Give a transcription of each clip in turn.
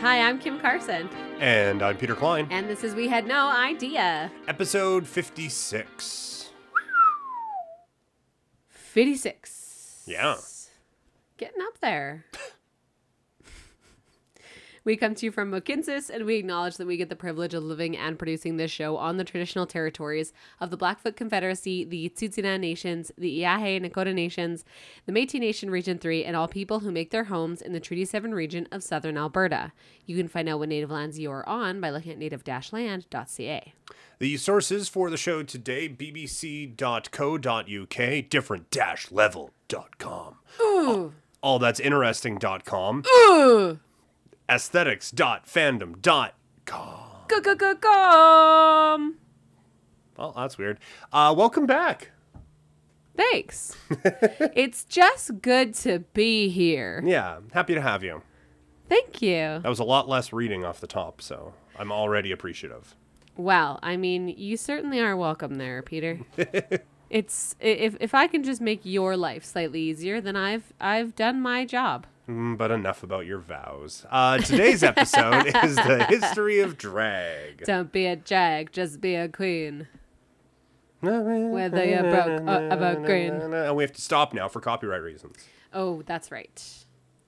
Hi, I'm Kim Carson, And I'm Peter Klein. and this is We Had No Idea. Episode 56. 56. Yeah. Getting up there. We come to you from Mohkinstsis, and we acknowledge that we get the privilege of living and producing this show on the traditional territories of the Blackfoot Confederacy, the Tsuut'ina Nations, the Iahe Nakota Nations, the Métis Nation Region 3, and all people who make their homes in the Treaty 7 region of southern Alberta. You can find out what native lands you are on by looking at native-land.ca. The sources for the show today bbc.co.uk, different-level.com. Ooh. All that's interesting.com, Ooh. aesthetics.fandom.com. Well, that's weird. Uh, welcome back. Thanks. it's just good to be here. Yeah, happy to have you. Thank you. That was a lot less reading off the top, so I'm already appreciative. Well, I mean, you certainly are welcome there, Peter. it's if if I can just make your life slightly easier, then I've I've done my job. Mm, But enough about your vows. Uh, today's episode is the history of drag. Don't be a drag, just be a queen. Whether you're broke or evergreen. And we have to stop now for copyright reasons. Oh, that's right.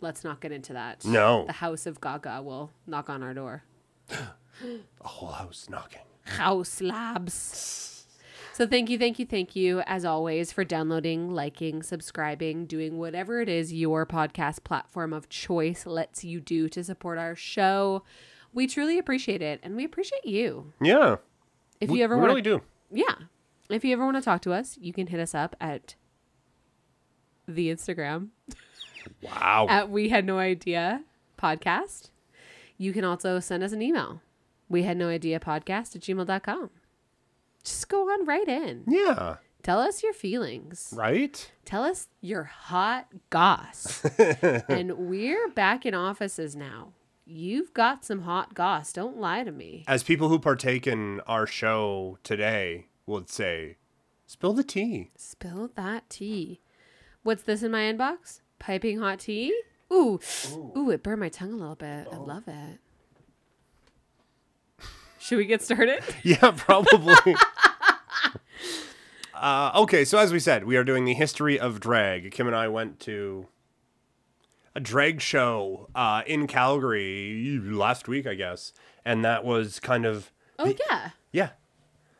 Let's not get into that. No. The House of Gaga will knock on our door. A whole house knocking. Haus Labs. So thank you, thank you, thank you, as always, for downloading, liking, subscribing, doing whatever it is your podcast platform of choice lets you do to support our show. We truly appreciate it, and we appreciate you. Yeah. If we, you ever want really do. yeah, if you ever want to talk to us, you can hit us up at the Instagram Wow. at We Had No Idea Podcast. You can also send us an email. We had no idea podcast at gmail.com. Just go on right in. yeah. Tell us your feelings. Right? Tell us your hot goss. and we're back in offices now. You've got some hot goss. Don't lie to me. As people who partake in our show today would say, spill the tea. Spill that tea. What's this in my inbox? Piping hot tea? Ooh. Ooh, it burned my tongue a little bit. I oh. love it. Should we get started? Yeah, probably. uh, okay, so as we said, we are doing the history of drag. Kim and I went to a drag show uh, in Calgary last week, I guess, and that was kind of Oh, yeah. yeah,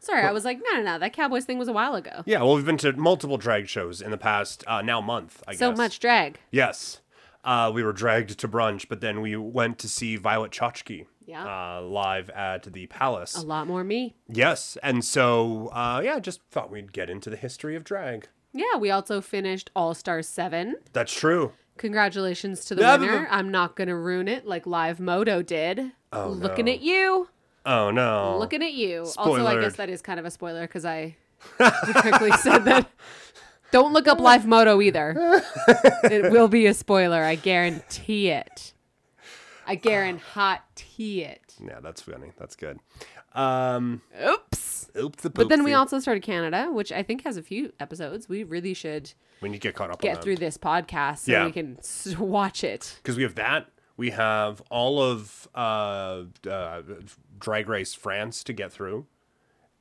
Sorry, I was like, no, no, no. That Cowboys thing was a while ago. yeah. Well, we've been to multiple drag shows in the past uh, now month. I So guess so much drag. Yes. Uh, we were dragged to brunch, but then we went to see Violet Chachki Yeah. uh, live at the Palace. A lot more me. Yes, and so uh, yeah, just thought we'd get into the history of drag. Yeah, we also finished All Stars 7. That's true. Congratulations to the Yeah, winner. I'm not going to ruin it like Live Moto did. Oh, Looking no. at you. Oh no! Looking at you. Also, I guess that is kind of a spoiler because I quickly said that. Don't look up Live Moto either. it will be a spoiler. I guarantee it. I guarantee tea it. Yeah, that's funny. That's good. Um, Oops. oops, the But then we also started Canada, which I think has a few episodes. We really should we need to get caught up get through this podcast so Yeah. we can watch it. because we have that. We have all of uh, uh, Drag Race France to get through,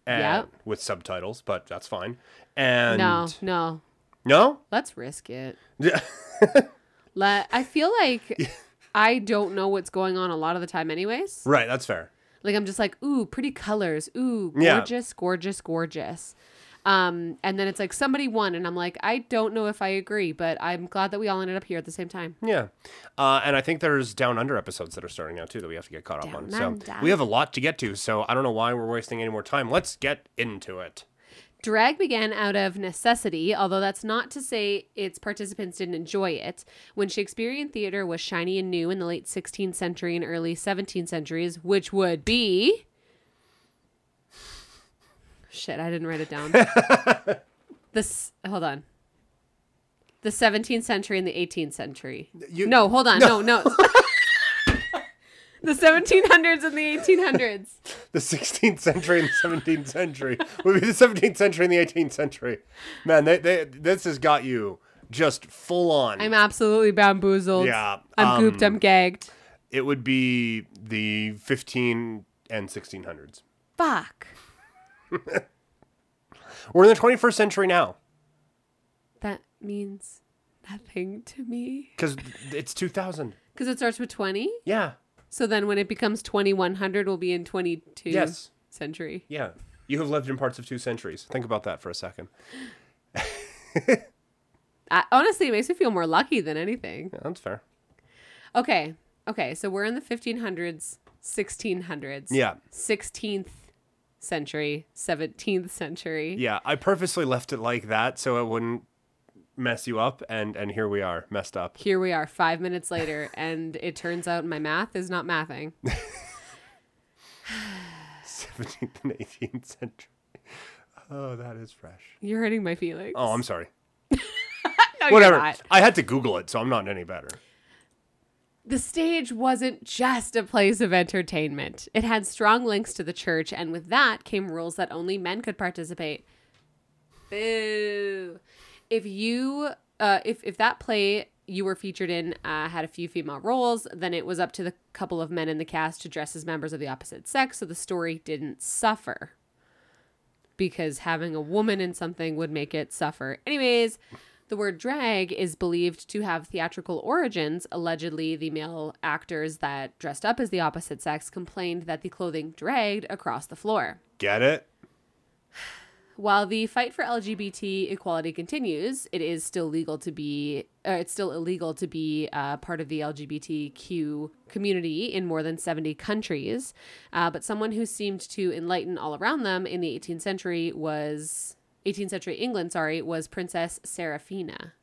and Yep. with subtitles, but that's fine. And No, no. no, Let's risk it. Yeah. Let I feel like I don't know what's going on a lot of the time anyways. right, that's fair. Like I'm just like, ooh, pretty colors. Ooh, Yeah. gorgeous, gorgeous, gorgeous. Um, and then it's like somebody won, and I'm like, I don't know if I agree, but I'm glad that we all ended up here at the same time. Yeah. Uh, and I think there's Down Under episodes that are starting now too that we have to get caught up on. Down So we have a lot to get to. So I don't know why we're wasting any more time. Let's get into it. Drag began out of necessity, although that's not to say its participants didn't enjoy it. When Shakespearean theater was shiny and new in the late 16th century and early 17th centuries, which would be. Shit, I didn't write it down. this, hold on. The 17th century and the 18th century. You- no, hold on. No, no. the 1700s and the 1800s. The 16th century and the 17th century would be the 17th century and the 18th century. Man, they, they, this has got you just full on. I'm absolutely bamboozled. Yeah, I'm gooped. um, I'm gagged. It would be the 15 and 1600s. Fuck. We're in the 21st century now That means nothing to me. because it's 2000. Because it starts with 20. Yeah. So then when it becomes 2100, we'll be in 22 Yes. century. Yeah. You have lived in parts of two centuries. Think about that for a second. I, honestly, it makes me feel more lucky than anything. Yeah, that's fair. Okay. Okay. So we're in the 1500s, 1600s. Yeah. 16th century, 17th century. Yeah. I purposely left it like that so it wouldn't mess you up. And, and here we are, messed up. Here we are, five minutes later, and it turns out my math is not mathing. 17th and 18th century. Oh, that is fresh. You're hurting my feelings. Oh, I'm sorry. no, you're Whatever. not. I had to Google it, so I'm not any better. The stage wasn't just a place of entertainment. It had strong links to the church, and with that came rules that only men could participate. Boo. If you uh if if that play you were featured in uh, had a few female roles, then it was up to the couple of men in the cast to dress as members of the opposite sex so the story didn't suffer. Because having a woman in something would make it suffer. Anyways, the word drag is believed to have theatrical origins. Allegedly, the male actors that dressed up as the opposite sex complained that the clothing dragged across the floor. Get it? While the fight for LGBT equality continues, it is still legal to be, uh, it's still illegal to be uh, part of the LGBTQ community in more than 70 countries. Uh, but someone who seemed to enlighten all around them in the 18th century was, 18th century England, sorry, was Princess Seraphina.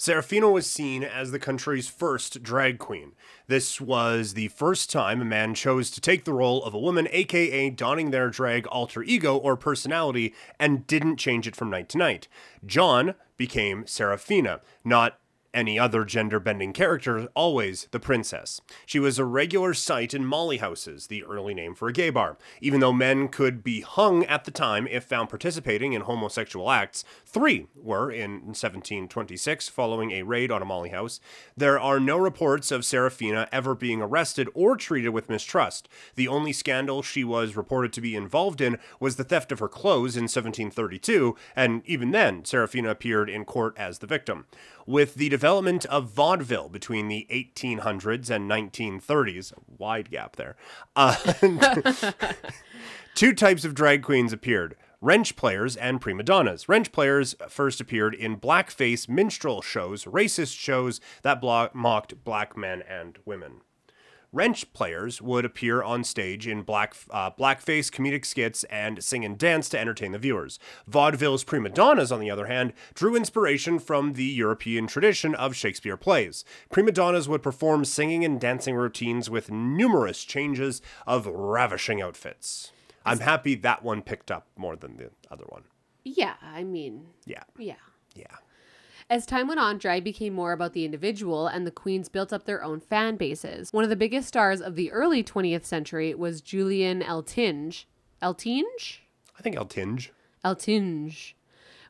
Serafina was seen as the country's first drag queen. This was the first time a man chose to take the role of a woman, aka donning their drag alter ego or personality, and didn't change it from night to night. John became Serafina, not any other gender bending character, always the princess. She was a regular sight in molly houses, the early name for a gay bar. Even though men could be hung at the time if found participating in homosexual acts, three were in 1726 following a raid on a molly house. There are no reports of Serafina ever being arrested or treated with mistrust. The only scandal she was reported to be involved in was the theft of her clothes in 1732, and even then, Serafina appeared in court as the victim. With the development of vaudeville between the 1800s and 1930s, wide gap there, uh, two types of drag queens appeared wench players and prima donnas. Wench players first appeared in blackface minstrel shows, racist shows that blo- mocked black men and women. Wench players would appear on stage in black uh, blackface comedic skits and sing and dance to entertain the viewers. Vaudeville's prima donnas, on the other hand, drew inspiration from the European tradition of Shakespeare plays. Prima donnas would perform singing and dancing routines with numerous changes of ravishing outfits. I'm happy that one picked up more than the other one. Yeah, I mean, Yeah, yeah. yeah. As time went on, drag became more about the individual, and the queens built up their own fan bases. One of the biggest stars of the early 20th century was Julian Eltinge. Eltinge? I think I'll tinge. Eltinge.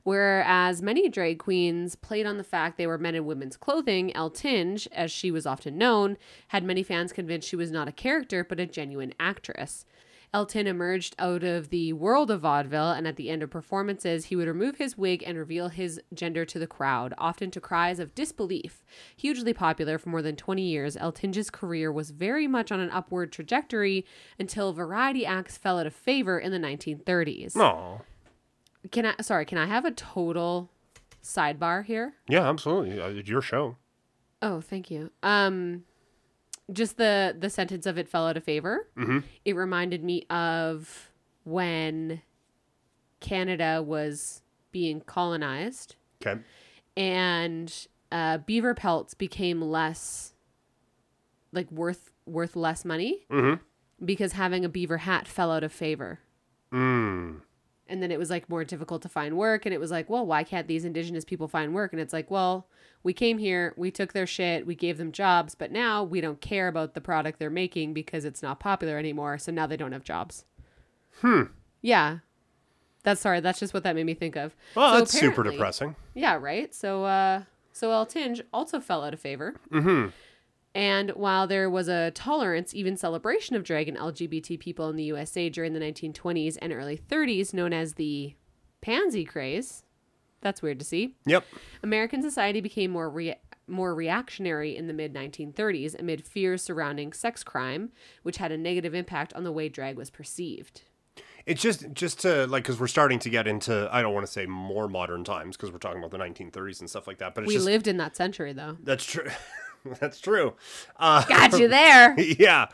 Whereas many drag queens played on the fact they were men in women's clothing, El Tinge, as she was often known, had many fans convinced she was not a character but a genuine actress. Elton emerged out of the world of vaudeville, and at the end of performances, he would remove his wig and reveal his gender to the crowd, often to cries of disbelief. Hugely popular for more than 20 years, Eltinge's career was very much on an upward trajectory until variety acts fell out of favor in the 1930s. Oh, Can I sorry, can I have a total sidebar here? yeah, absolutely. Uh, It's your show. Oh, thank you. Um just the the sentence of it fell out of favor. Mhm. It reminded me of when Canada was being colonized Okay. and uh, beaver pelts became less like worth worth less money Mm-hmm. because having a beaver hat fell out of favor. Mm. And then it was like more difficult to find work. And it was like well why can't these indigenous people find work? And it's like well we came here we took their shit we gave them jobs but now we don't care about the product they're making because it's not popular anymore. So now they don't have jobs. Hmm. yeah. That's sorry that's just what that made me think of. Well, So that's super depressing. yeah right? So uh so el tinge also fell out of favor. Mm-hmm. And while there was a tolerance, even celebration of drag and LGBT people in the USA during the 1920s and early 30s, known as the pansy craze, that's weird to see. Yep. American society became more rea- more reactionary in the mid 1930s amid fears surrounding sex crime, which had a negative impact on the way drag was perceived. It's just just to like because we're starting to get into I don't want to say more modern times because we're talking about the 1930s and stuff like that. But it's We just lived in that century, though. that's true. that's true. Uh, Got you there. yeah.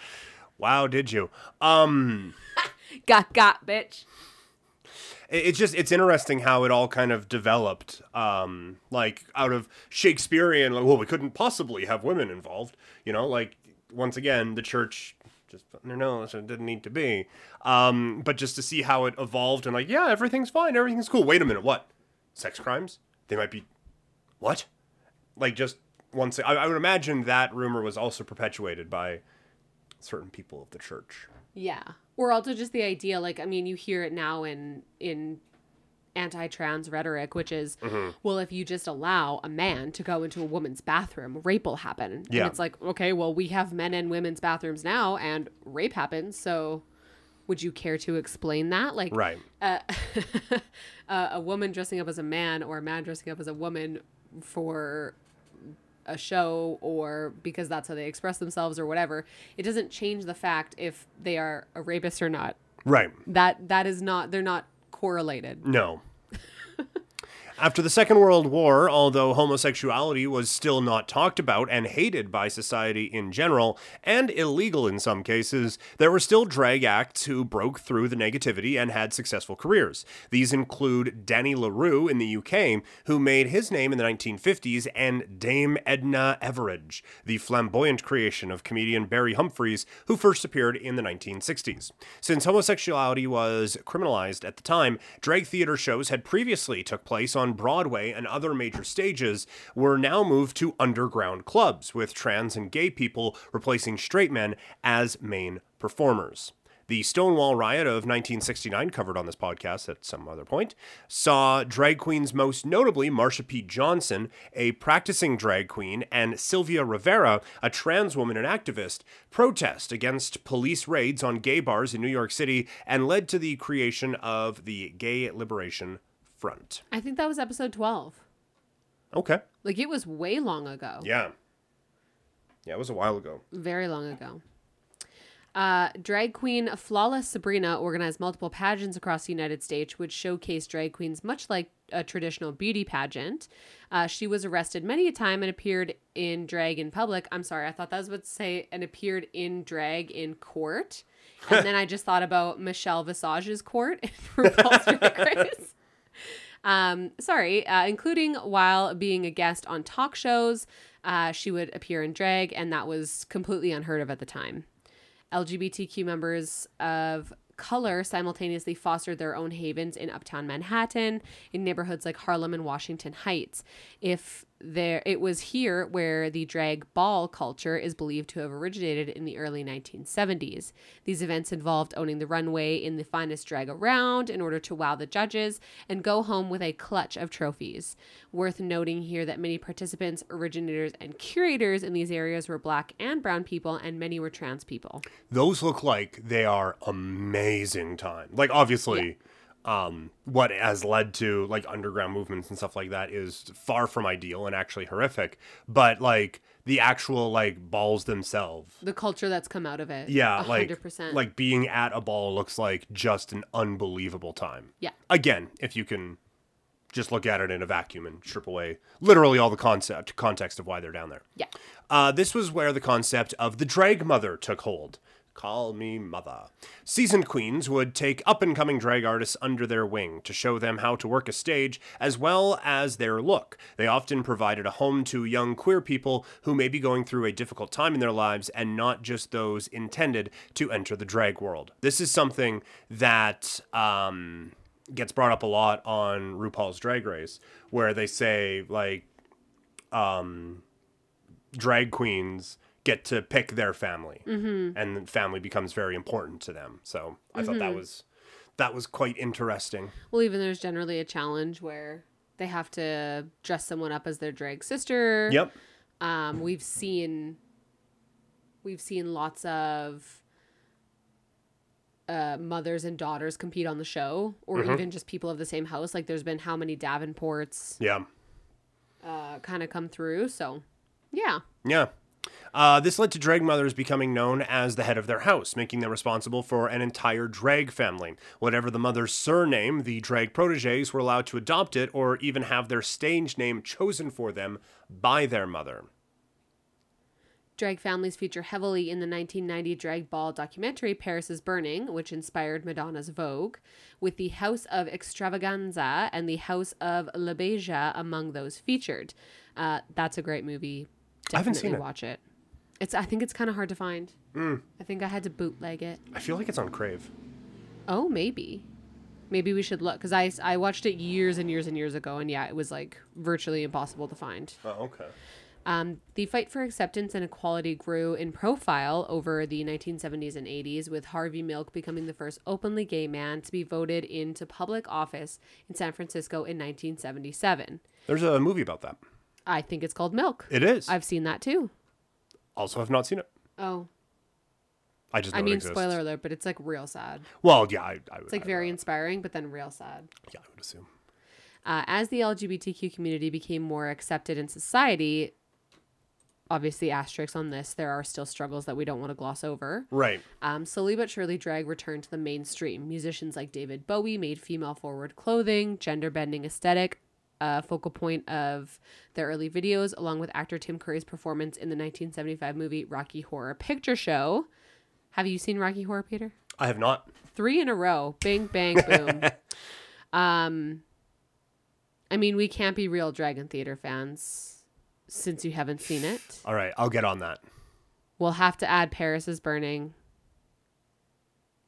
Wow, did you? Um got got, bitch. it's just it's interesting how it all kind of developed um like out of shakespearean like well we couldn't possibly have women involved you know like once again the church just put in their nose it didn't need to be um but just to see how it evolved and like yeah everything's fine everything's cool wait a minute what sex crimes they might be what like just once I, I would imagine that rumor was also perpetuated by certain people of the church Yeah. Or also just the idea, like, I mean, you hear it now in in anti-trans rhetoric, which is, Mm-hmm. well, if you just allow a man to go into a woman's bathroom, rape will happen. Yeah. And it's like, okay, well, we have men and women's bathrooms now, and rape happens. So, would you care to explain that? Like, right uh, a, a woman dressing up as a man or a man dressing up as a woman for a show or because that's how they express themselves or whatever it doesn't change the fact if they are a rapist or not. Right. That that is not they're not correlated. No. After the Second World War, although homosexuality was still not talked about and hated by society in general, and illegal in some cases, there were still drag acts who broke through the negativity and had successful careers. These include Danny La Rue in the UK, who made his name in the 1950s, and Dame Edna Everage, the flamboyant creation of comedian Barry Humphries, who first appeared in the 1960s. Since homosexuality was criminalized at the time, drag theater shows had previously took place on Broadway and other major stages were now moved to underground clubs, with trans and gay people replacing straight men as main performers. The Stonewall Riot of 1969, covered on this podcast at some other point, saw drag queens most notably Marsha P. Johnson, a practicing drag queen, and Sylvia Rivera, a trans woman and activist, protest against police raids on gay bars in New York City and led to the creation of the Gay Liberation Front. i think that was episode 12 Okay. like it was way long ago Yeah. Yeah, it was a while ago. very long ago. Uh, drag queen Flawless Sabrina organized multiple pageants across the United States, which showcased drag queens much like a traditional beauty pageant. Uh, she was arrested many a time and appeared in drag in public. I'm sorry, I thought that was what to say, and appeared in drag in court. And then I just thought about Michelle Visage's court in RuPaul's Drag Race. Um, sorry, uh, including while being a guest on talk shows, uh, she would appear in drag, and that was completely unheard of at the time. LGBTQ members of color simultaneously fostered their own havens in uptown Manhattan, in neighborhoods like Harlem and Washington Heights. If there it was here where the drag ball culture is believed to have originated in the early 1970s. These events involved owning the runway in the finest drag around in order to wow the judges and go home with a clutch of trophies. Worth noting here that many participants, originators, and curators in these areas were black and brown people, and many were trans people. those look like they are amazing time. Like obviously, um, what has led to like underground movements and stuff like that is far from ideal and actually horrific. But like the actual like balls themselves, The culture that's come out of it. yeah, like 100%. like being at a ball looks like just an unbelievable time. Yeah. Again, if you can just look at it in a vacuum and strip away literally all the concept context of why they're down there. Yeah. Uh, this was where the concept of the drag mother took hold. Call me mother. Seasoned queens would take up and coming drag artists under their wing to show them how to work a stage as well as their look. They often provided a home to young queer people who may be going through a difficult time in their lives and not just those intended to enter the drag world. This is something that um, gets brought up a lot on RuPaul's Drag Race, where they say, like, um, drag queens get to pick their family, mm-hmm. and family becomes very important to them. So I thought that was that was quite interesting. Well, even there's generally a challenge where they have to dress someone up as their drag sister. Yep. Um, we've seen We've seen lots of uh, mothers and daughters compete on the show, or Mm-hmm. even just people of the same house. Like there's been how many Davenports Yeah. uh, kind of come through. So, yeah. Yeah. Uh, this led to drag mothers becoming known as the head of their house, making them responsible for an entire drag family. Whatever the mother's surname, the drag proteges were allowed to adopt it or even have their stage name chosen for them by their mother. Drag families feature heavily in the 1990 drag ball documentary Paris is Burning, which inspired Madonna's Vogue, with the House of Xtravaganza and the House of LaBeija among those featured. Uh, that's a great movie. Definitely I haven't seen it. watch it. It's. I think it's kind of hard to find. I think I had to bootleg it. I feel like it's on Crave. Oh, maybe. Maybe we should look because I, I watched it years and years and years ago, and yeah, it was like virtually impossible to find. Oh, okay. Um, the fight for acceptance and equality grew in profile over the 1970s and 80s, with Harvey Milk becoming the first openly gay man to be voted into public office in San Francisco in 1977. There's a movie about that. I think it's called Milk. It is. I've seen that too. Also have not seen it. Oh, I just I mean, spoiler alert, but it's like real sad. Well, yeah, I, I would. It's like I- very inspiring, but then real sad. Yeah, I would assume. Uh, as the LGBTQ community became more accepted in society, obviously, asterisks on this, there are still struggles that we don't want to gloss over. Right. Um, slowly but surely, drag returned to the mainstream. Musicians like David Bowie made female forward clothing, gender bending aesthetic, a focal point of their early videos, along with actor Tim Curry's performance in the 1975 movie Rocky Horror Picture Show. Have you seen Rocky Horror, Peter? I have not. Three in a row. Bang, bang, boom. um, I mean, we can't be real Dragon Theater fans since you haven't seen it. All right, I'll get on that. We'll have to add Paris is Burning.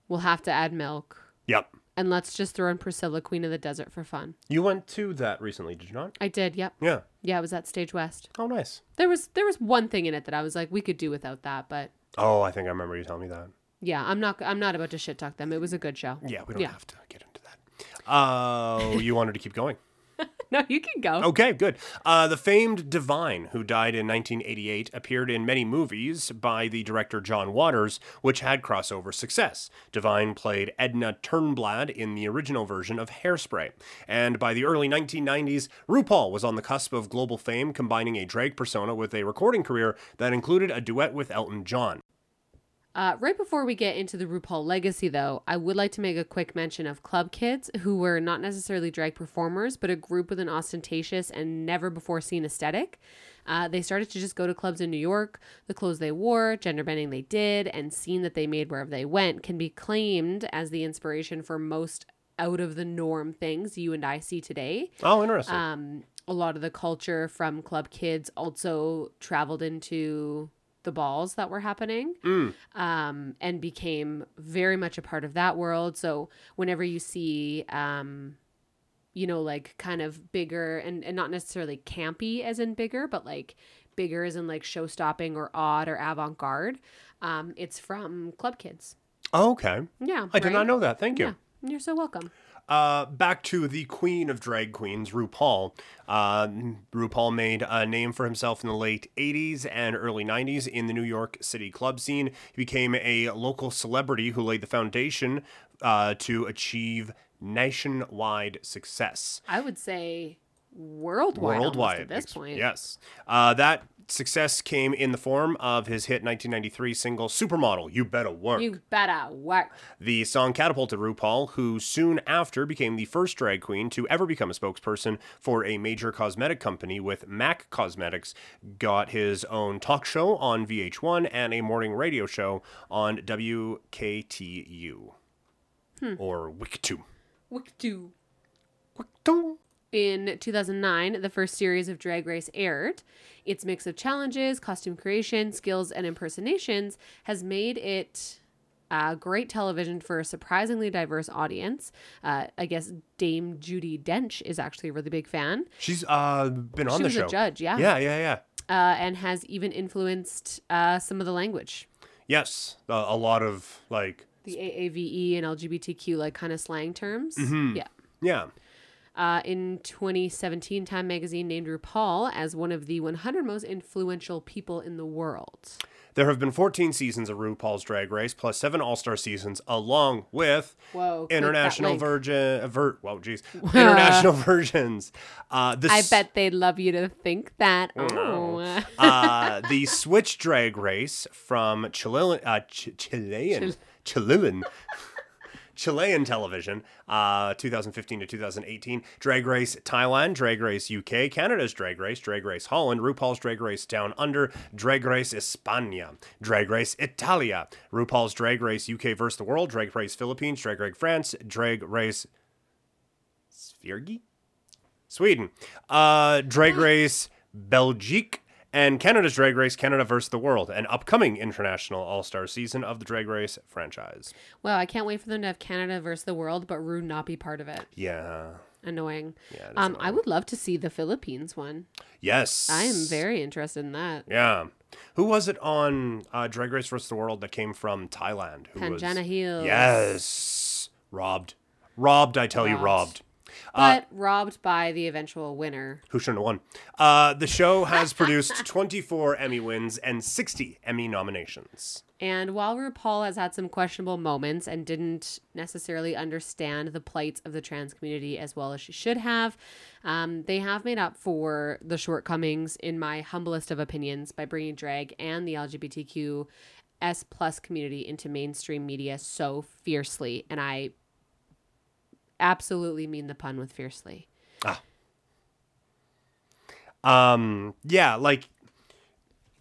We'll have to add Milk. Yep. And let's just throw in Priscilla, Queen of the Desert for fun. You went to that recently, did you not? I did, yep. Yeah. Yeah, it was at Stage West. Oh, nice. There was there was one thing in it that I was like, we could do without that, but Oh, I think I remember you telling me that. yeah, I'm not I'm not about to shit talk them. It was a good show. Yeah, we don't Yeah. have to get into that. Oh, you wanted to keep going. No, you can go. Okay, good. Uh, the famed Divine, who died in 1988, appeared in many movies by the director John Waters, which had crossover success. Divine played Edna Turnblad in the original version of Hairspray. And by the early 1990s, RuPaul was on the cusp of global fame, combining a drag persona with a recording career that included a duet with Elton John. Uh, right before we get into the RuPaul legacy, though, I would like to make a quick mention of Club Kids, who were not necessarily drag performers, but a group with an ostentatious and never before seen aesthetic. Uh, they started to just go to clubs in New York. The clothes they wore, gender bending they did, and scene that they made wherever they went can be claimed as the inspiration for most out of the norm things you and I see today. Oh, interesting. Um, a lot of the culture from Club Kids also traveled into the balls that were happening um, and became very much a part of that world. So whenever you see, um, you know, like kind of bigger and, and not necessarily campy as in bigger, but like bigger as in like show stopping or odd or avant garde, um, it's from Club Kids. oh, okay. Yeah. I did not know that. Thank you. Yeah. You're so welcome. Uh, back to the queen of drag queens, RuPaul. Uh, RuPaul made a name for himself in the late 80s and early 90s in the New York City club scene. He became a local celebrity who laid the foundation uh, to achieve nationwide success. I would say worldwide, Worldwide. at this point. Yes. Uh, that success came in the form of his hit 1993 single Supermodel, You Better Work. You better work. The song catapulted RuPaul, who soon after became the first drag queen to ever become a spokesperson for a major cosmetic company with MAC Cosmetics, got his own talk show on VH1 and a morning radio show on WKTU. Hmm. Or WIC2. Wick-do. WIC2. In 2009, the first series of Drag Race aired. Its mix of challenges, costume creation, skills, and impersonations has made it uh, great television for a surprisingly diverse audience. Uh, I guess Dame Judi Dench is actually a really big fan. She's uh, been on she the was show. a judge, yeah, Yeah, yeah, yeah. Uh, and has even influenced uh, some of the language. Yes, uh, a lot of like, The AAVE and LGBTQ like kind of slang terms. Mm-hmm. Yeah. yeah. Uh, in 2017, Time magazine named RuPaul as one of the 100 most influential people in the world. There have been 14 seasons of RuPaul's Drag Race, plus seven All Star seasons, along with Whoa, international virgin, uh, ver, well, geez, international versions. Uh, the I s- bet they'd love you to think that. Oh. uh, the Switch Drag Race from Chilean, uh, Ch- Chilean, Chilean, Chilean television, uh, 2015 to 2018. Drag Race Thailand, Drag Race UK, Canada's Drag Race, Drag Race Holland, RuPaul's Drag Race Down Under, Drag Race España, Drag Race Italia, RuPaul's Drag Race UK vs. the World, Drag Race Philippines, Drag Race France, Drag Race Sverige? Sweden, uh, Drag Race Belgique, and Canada's Drag Race Canada versus the World, an upcoming international all star season of the Drag Race franchise. Well, I can't wait for them to have Canada versus the world, but Rue not be part of it. Yeah. Annoying. Yeah, um, I would love to see the Philippines one. Yes. I am very interested in that. Yeah. Who was it on uh, Drag Race vs. the World that came from Thailand? Who Pangina was... Heals. Yes. Robbed. Robbed, I tell you, Robbed. Robbed. But robbed by the eventual winner. Who shouldn't have won? Uh, the show has produced 24 Emmy wins and 60 Emmy nominations. And while RuPaul has had some questionable moments and didn't necessarily understand the plights of the trans community as well as she should have, um, they have made up for the shortcomings, in my humblest of opinions, by bringing drag and the LGBTQ S plus community into mainstream media so fiercely. And I absolutely mean the pun with fiercely. Ah. Um, yeah, like,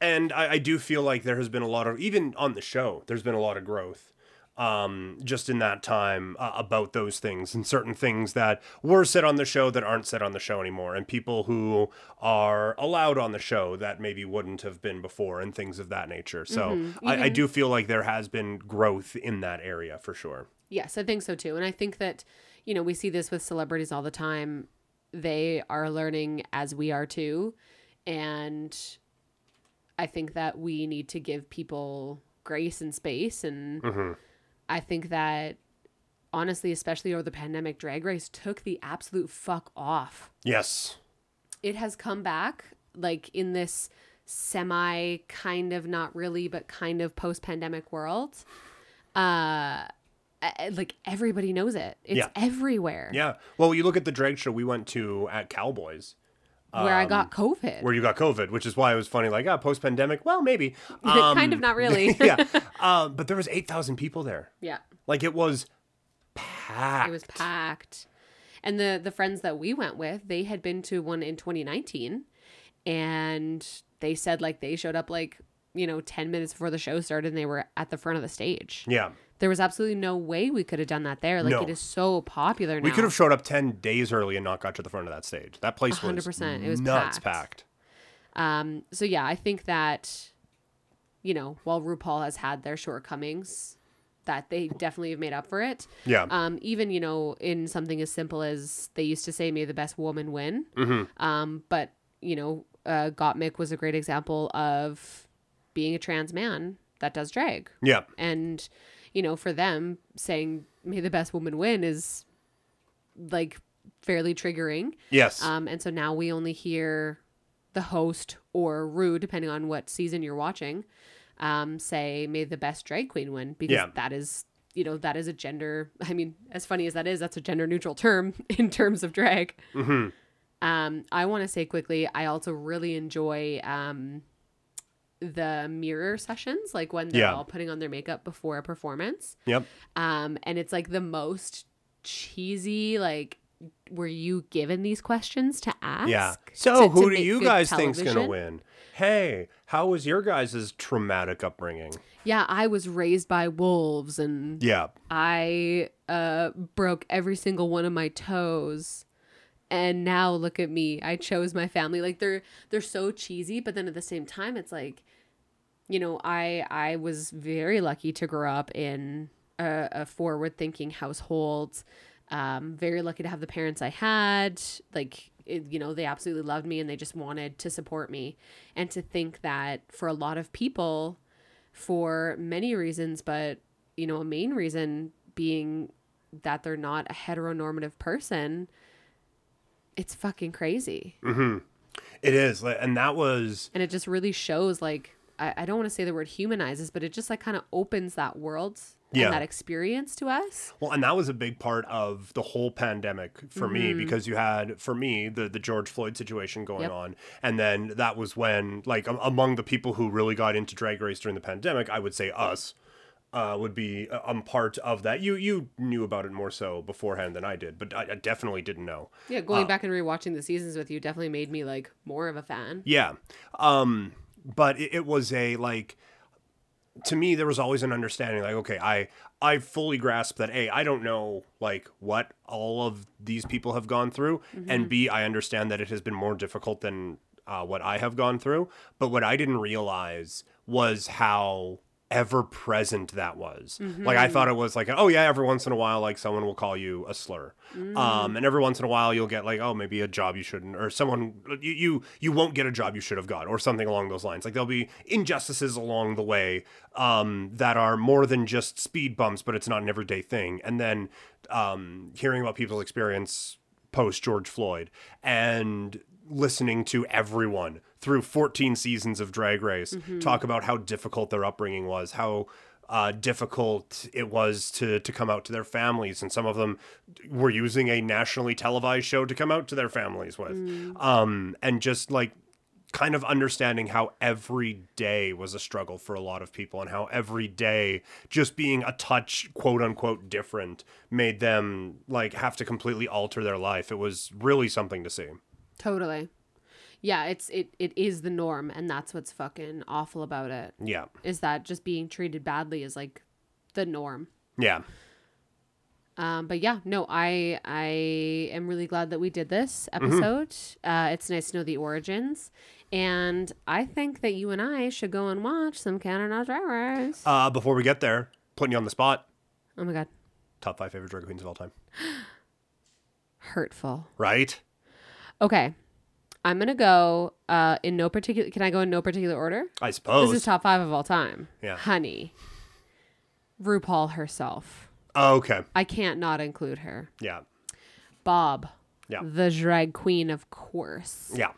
and I, I do feel like there has been a lot of, even on the show, there's been a lot of growth. Um, just in that time uh, about those things and certain things that were said on the show that aren't said on the show anymore, and people who are allowed on the show that maybe wouldn't have been before, and things of that nature. So I, I do feel like there has been growth in that area for sure. Yes, I think so too. And I think that, you know, we see this with celebrities all the time. They are learning as we are too. And I think that we need to give people grace and space. And I think that, honestly, especially over the pandemic, Drag Race took the absolute fuck off. Yes. It has come back like in this semi kind of not really, but kind of post pandemic world. Uh, uh, like everybody knows it. It's Yeah. everywhere. Yeah. Well, you look at the drag show we went to at Cowboys. Where I got COVID. Um, where you got COVID, which is why it was funny. Like, ah, post pandemic. Well, maybe. Um, kind of not really. yeah. Uh, but there was eight thousand people there. yeah. Like it was packed. It was packed. And the the friends that we went with, they had been to one in 2019 and they said like they showed up like, you know, 10 minutes before the show started and they were at the front of the stage. Yeah. There was absolutely no way we could have done that there. Like No. it is so popular now. We could have showed up ten days early and not got to the front of that stage. That place was 100%. It was nuts packed. packed. Um, so yeah, I think that, you know, while RuPaul has had their shortcomings, that they definitely have made up for it. Yeah. Um, even you know, in something as simple as they used to say, "May the best woman win." Mm-hmm. Um, but you know, uh, Gottmik was a great example of being a trans man that does drag, yeah. and you know, for them saying "May the best woman win" is like fairly triggering. Yes. Um, and so now we only hear the host or Rue, depending on what season you're watching, um, say, may the best drag queen win because Yeah. that is, you know, that is a gender. I mean, as funny as that is, that's a gender neutral term in terms of drag. mm-hmm. Um, I want to say quickly, I also really enjoy um, the mirror sessions, like when they're Yeah. all putting on their makeup before a performance. Yep. Um, and it's like the most cheesy, like, were you given these questions to ask? Yeah. So, to who do you guys think's gonna win? Hey, how was your guys' traumatic upbringing? Yeah, I was raised by wolves and Yeah. I uh, broke every single one of my toes. And now look at me. I chose my family. Like they're they're so cheesy, but then at the same time it's like you know, I I was very lucky to grow up in a, a forward thinking household. Um, very lucky to have the parents I had. Like, it, you know, they absolutely loved me and they just wanted to support me. And to think that for a lot of people, for many reasons, but, you know, a main reason being that they're not a heteronormative person, it's fucking crazy. Mm-hmm. It is, and that was And it just really shows, like, I, I don't want to say the word humanizes, but it just like kind of opens that world Yeah. and that experience to us. Well, and that was a big part of the whole pandemic for me Mm-hmm. because you had, for me, the the George Floyd situation going Yep. on, and then that was when, like, am- among the people who really got into Drag Race during the pandemic, I would say us. Uh, would be a um, part of that. You you knew about it more so beforehand than I did, but I, I definitely didn't know. Yeah, going back and rewatching the seasons with you definitely made me like more of a fan. Yeah. Um, but it, it was a like to me there was always an understanding like okay, I I fully grasp that A, I don't know like what all of these people have gone through and B, I understand that it has been more difficult than uh, what I have gone through, but what I didn't realize was how ever present that was. Like I thought it was like oh yeah, every once in a while like someone will call you a slur. Um and every once in a while you'll get like oh maybe a job you shouldn't or someone you you, you won't get a job you should have got or something along those lines. Like there'll be injustices along the way um that are more than just speed bumps but it's not an everyday thing. And then um hearing about people's experience post George Floyd and listening to everyone through 14 seasons of Drag Race talk about how difficult their upbringing was, how uh, difficult it was to to come out to their families, and some of them were using a nationally televised show to come out to their families with, um, and just like kind of understanding how every day was a struggle for a lot of people and how every day just being a touch quote unquote different made them like have to completely alter their life. It was really something to see. Totally. Yeah, it's it it is the norm and that's what's fucking awful about it. yeah Is that just being treated badly is like the norm. yeah Um, but yeah, no, I I am really glad that we did this Mm-hmm. episode. Uh, it's nice to know the origins, and I think that you and I should go and watch some Canada Race. uh before we get there putting you on the spot oh my god, top five favorite drag queens of all time hurtful. right Okay, I'm gonna go uh, in no particular. Can I go in no particular order? i suppose This is top five of all time. Yeah. honey, RuPaul herself. oh, okay I can't not include her. yeah Bob, Yeah. the drag queen, of course. yeah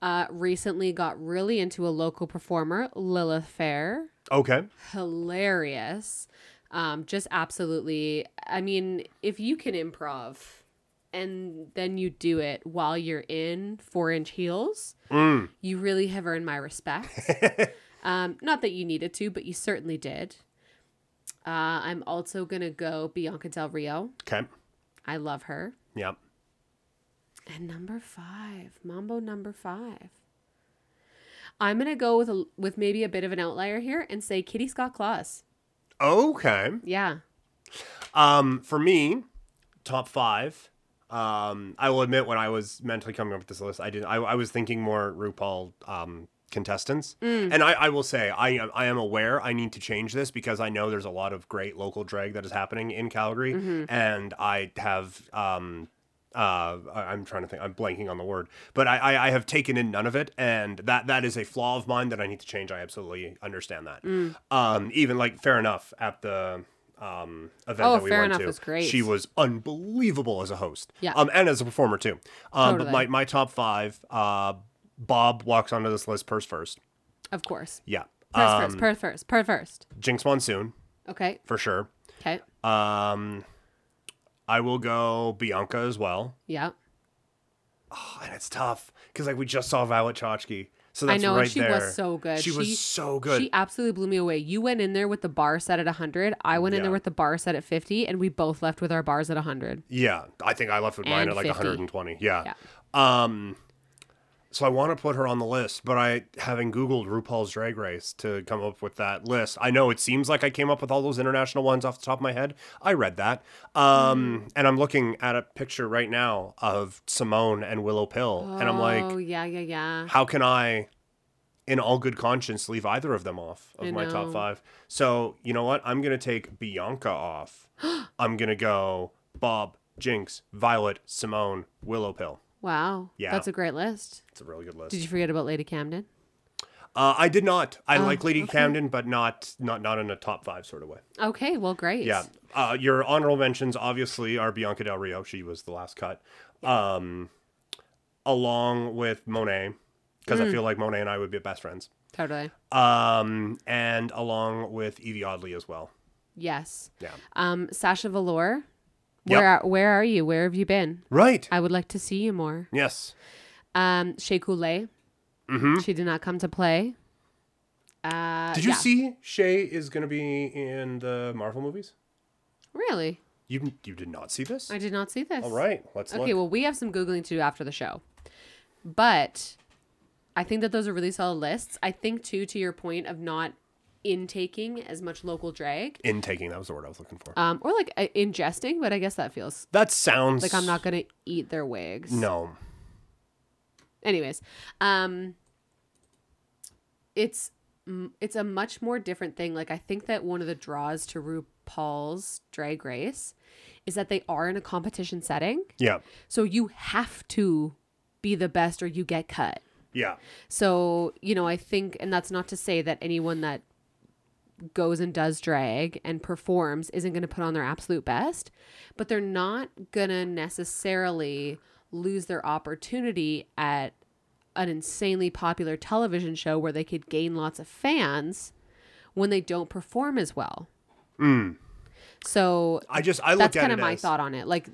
uh, recently got really into a local performer, Lilith Fair. okay Hilarious. Um, just absolutely. I mean, if you can improv and then you do it while you're in four inch heels, mm. you really have earned my respect. um, not that you needed to, but you certainly did. Uh, I'm also going to go Bianca Del Rio. okay I love her. yeah And number five, Mambo number five. I'm gonna go with a with maybe a bit of an outlier here and say Kitty Scott Claus. okay Yeah, Um, for me, top five. Um, I will admit when I was mentally coming up with this list, I didn't. I, I was thinking more RuPaul um, contestants, and I, I will say I am I am aware I need to change this because I know there's a lot of great local drag that is happening in Calgary, and I have um. Uh, I'm trying to think. I'm blanking on the word, but I, I I have taken in none of it, and that that is a flaw of mine that I need to change. I absolutely understand that. Um, even like fair enough at the um event Oh, that we Fair went Enough to. was great. She was unbelievable as a host. Yeah. Um, and as a performer too. Um, but my my top five. Uh, Bob walks onto this list purse first. of course. Yeah. Purse um, first, purse first, purse first. Jinkx Monsoon Okay, for sure. okay, Um, I will go Bianca as well. yeah. Oh, and it's tough because like we just saw Violet Chachki, so I know, right she there. was so good. She, was so good. She absolutely blew me away. You went in there with the bar set at 100. I went in there with the bar set at 50, and we both left with our bars at 100. Yeah, I think I left with mine And at like 50. 120. Yeah. Um, so I want to put her on the list, but I having Googled RuPaul's Drag Race to come up with that list. I know it seems like I came up with all those international ones off the top of my head. I read that, um, and I'm looking at a picture right now of Simone and Willow Pill, and I'm oh, like, yeah, yeah, yeah. how can I? In all good conscience, leave either of them off of I my top five. So you know what? I'm gonna take Bianca off. I'm gonna go Bob, Jinkx, Violet, Simone, Willow Pill. Wow. Yeah. That's a great list. It's a really good list. Did you forget about Lady Camden? uh, I did not. I Oh, like Lady okay. Camden, but not not not in a top five sort of way. Okay, well, great. Yeah. Uh, your honorable mentions obviously are Bianca Del Rio. She was the last cut. Um, along with Monet because I feel like Monet and I would be best friends. Totally. Um, and along with Evie Oddly as well. Yes. Yeah. Um, Sasha Velour. Yep. Where are, where are you? Where have you been? Right. I would like to see you more. yes. Um, Shea Coulee. Mm-hmm. She did not come to play. Uh, Did you yeah. see Shea is going to be in the Marvel movies? Really? You you did not see this? I did not see this. All right, let's Okay, look. well, we have some Googling to do after the show. But I think that those are really solid lists. I think, too, to your point of not intaking as much local drag, Intaking, that was the word I was looking for. um, or like uh, ingesting, but I guess that feels that sounds like I'm not going to eat their wigs. No. Anyways, um, it's it's a much more different thing. Like I think that one of the draws to RuPaul's Drag Race is that they are in a competition setting, Yeah. so you have to be the best or you get cut. Yeah. So, you know, I think, and that's not to say that anyone that goes and does drag and performs isn't going to put on their absolute best, but they're not going to necessarily lose their opportunity at an insanely popular television show where they could gain lots of fans when they don't perform as well. Mm. So I just I look that's at kind of my as thought on it. Like,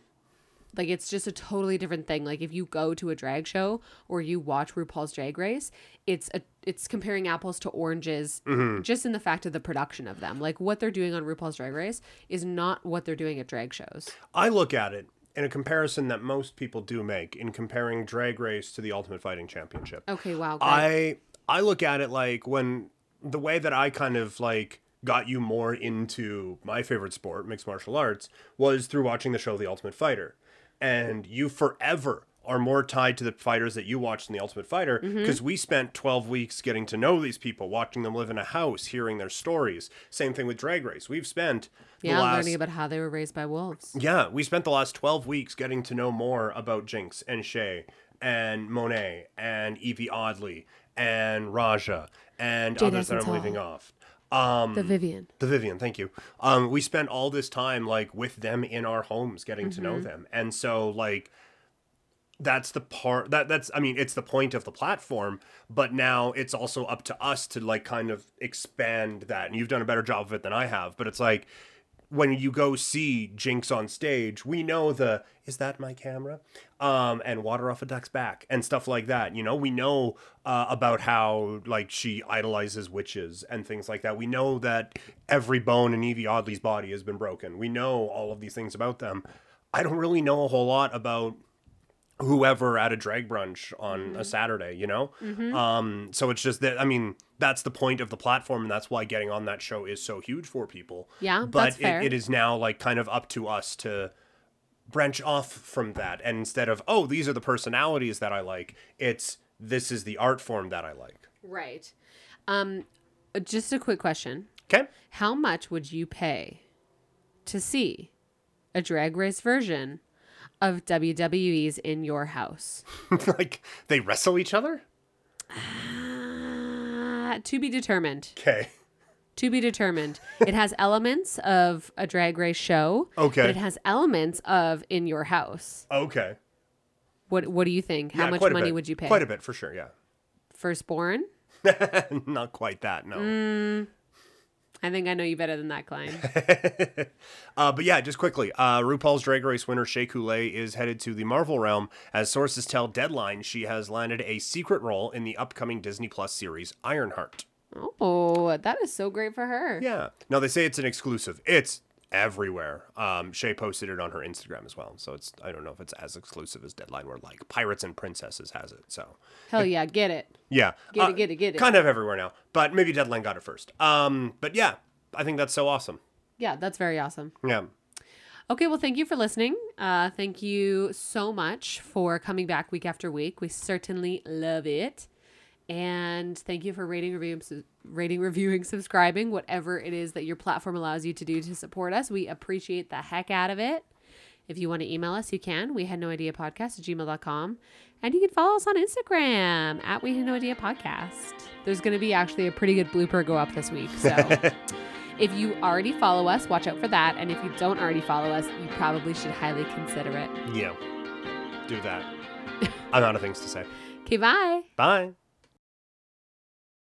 like it's just a totally different thing. Like if you go to a drag show or you watch RuPaul's Drag Race, it's a it's comparing apples to oranges, Mm-hmm. just in the fact of the production of them. Like what they're doing on RuPaul's Drag Race is not what they're doing at drag shows. I look at it in a comparison that most people do make in comparing Drag Race to the Ultimate Fighting Championship. Okay, wow. Great. I I look at it like when the way that I kind of like got you more into my favorite sport, mixed martial arts, was through watching the show The Ultimate Fighter. And you forever are more tied to the fighters that you watched in The Ultimate Fighter Mm-hmm. because we spent 12 weeks getting to know these people, watching them live in a house, hearing their stories. Same thing with Drag Race. We've spent the yeah, last learning about how they were raised by wolves. yeah, we spent the last 12 weeks getting to know more about Jinkx and Shea and Monet and Yvie Oddly and Raja and Jade others that I'm leaving off. Um, The Vivienne. the Vivienne, thank you. Um, we spent all this time like with them in our homes, getting to Mm-hmm. know them, and so like that's the part that that's I mean it's the point of the platform, but now it's also up to us to like kind of expand that, and you've done a better job of it than I have. But it's like when you go see Jinkx on stage, we know the is that my camera, um, and water off a duck's back and stuff like that. You know, we know uh, about how like she idolizes witches and things like that. We know that every bone in Yvie Oddly's body has been broken. We know all of these things about them. I don't really know a whole lot about whoever at a drag brunch on Mm-hmm. a Saturday, you know? Um, so it's just that, I mean, that's the point of the platform, and that's why getting on that show is so huge for people. Yeah, But. It, it is now like kind of up to us to branch off from that. And instead of, oh, these are the personalities that I like, it's this is the art form that I like. Right. Um, just a quick question. Okay? How much would you pay to see a drag race version of WWE's in your house? like they wrestle each other? Uh, to be determined. Okay. To be determined. it has elements of a drag race show. Okay. But it has elements of in your house. Okay. What What do you think? How Yeah, much money bit. would you pay? Quite a bit for sure, yeah. Firstborn? Not quite that, no. Mm. I think I know you better than that, Klein. Uh, but yeah, just quickly, uh, RuPaul's Drag Race winner Shea Coulee is headed to the Marvel realm. As sources tell Deadline, she has landed a secret role in the upcoming Disney Plus series Ironheart. oh, that is so great for her. Yeah. Now they say it's an exclusive. It's everywhere. Um, Shea posted it on her Instagram as well, so it's I don't know if it's as exclusive as Deadline, where like Pirates and Princesses has it. So Hell yeah, get it. yeah, Get it, get it, get it. Kind of everywhere now, but maybe Deadline got it first. Um, but yeah, I think that's so awesome. Yeah, that's very awesome. Yeah. Okay, well, thank you for listening. Uh, thank you so much for coming back week after week. We certainly love it. And thank you for rating, reviewing, um, su- rating, reviewing, subscribing, whatever it is that your platform allows you to do to support us. We appreciate the heck out of it. If you want to email us, you can. We had no idea podcast at gmail.com. And you can follow us on Instagram at We Had No Idea Podcast. There's going to be actually a pretty good blooper go up this week. So if you already follow us, watch out for that. And if you don't already follow us, you probably should highly consider it. Yeah. Do that. I'm out of things to say. Okay, bye. Bye.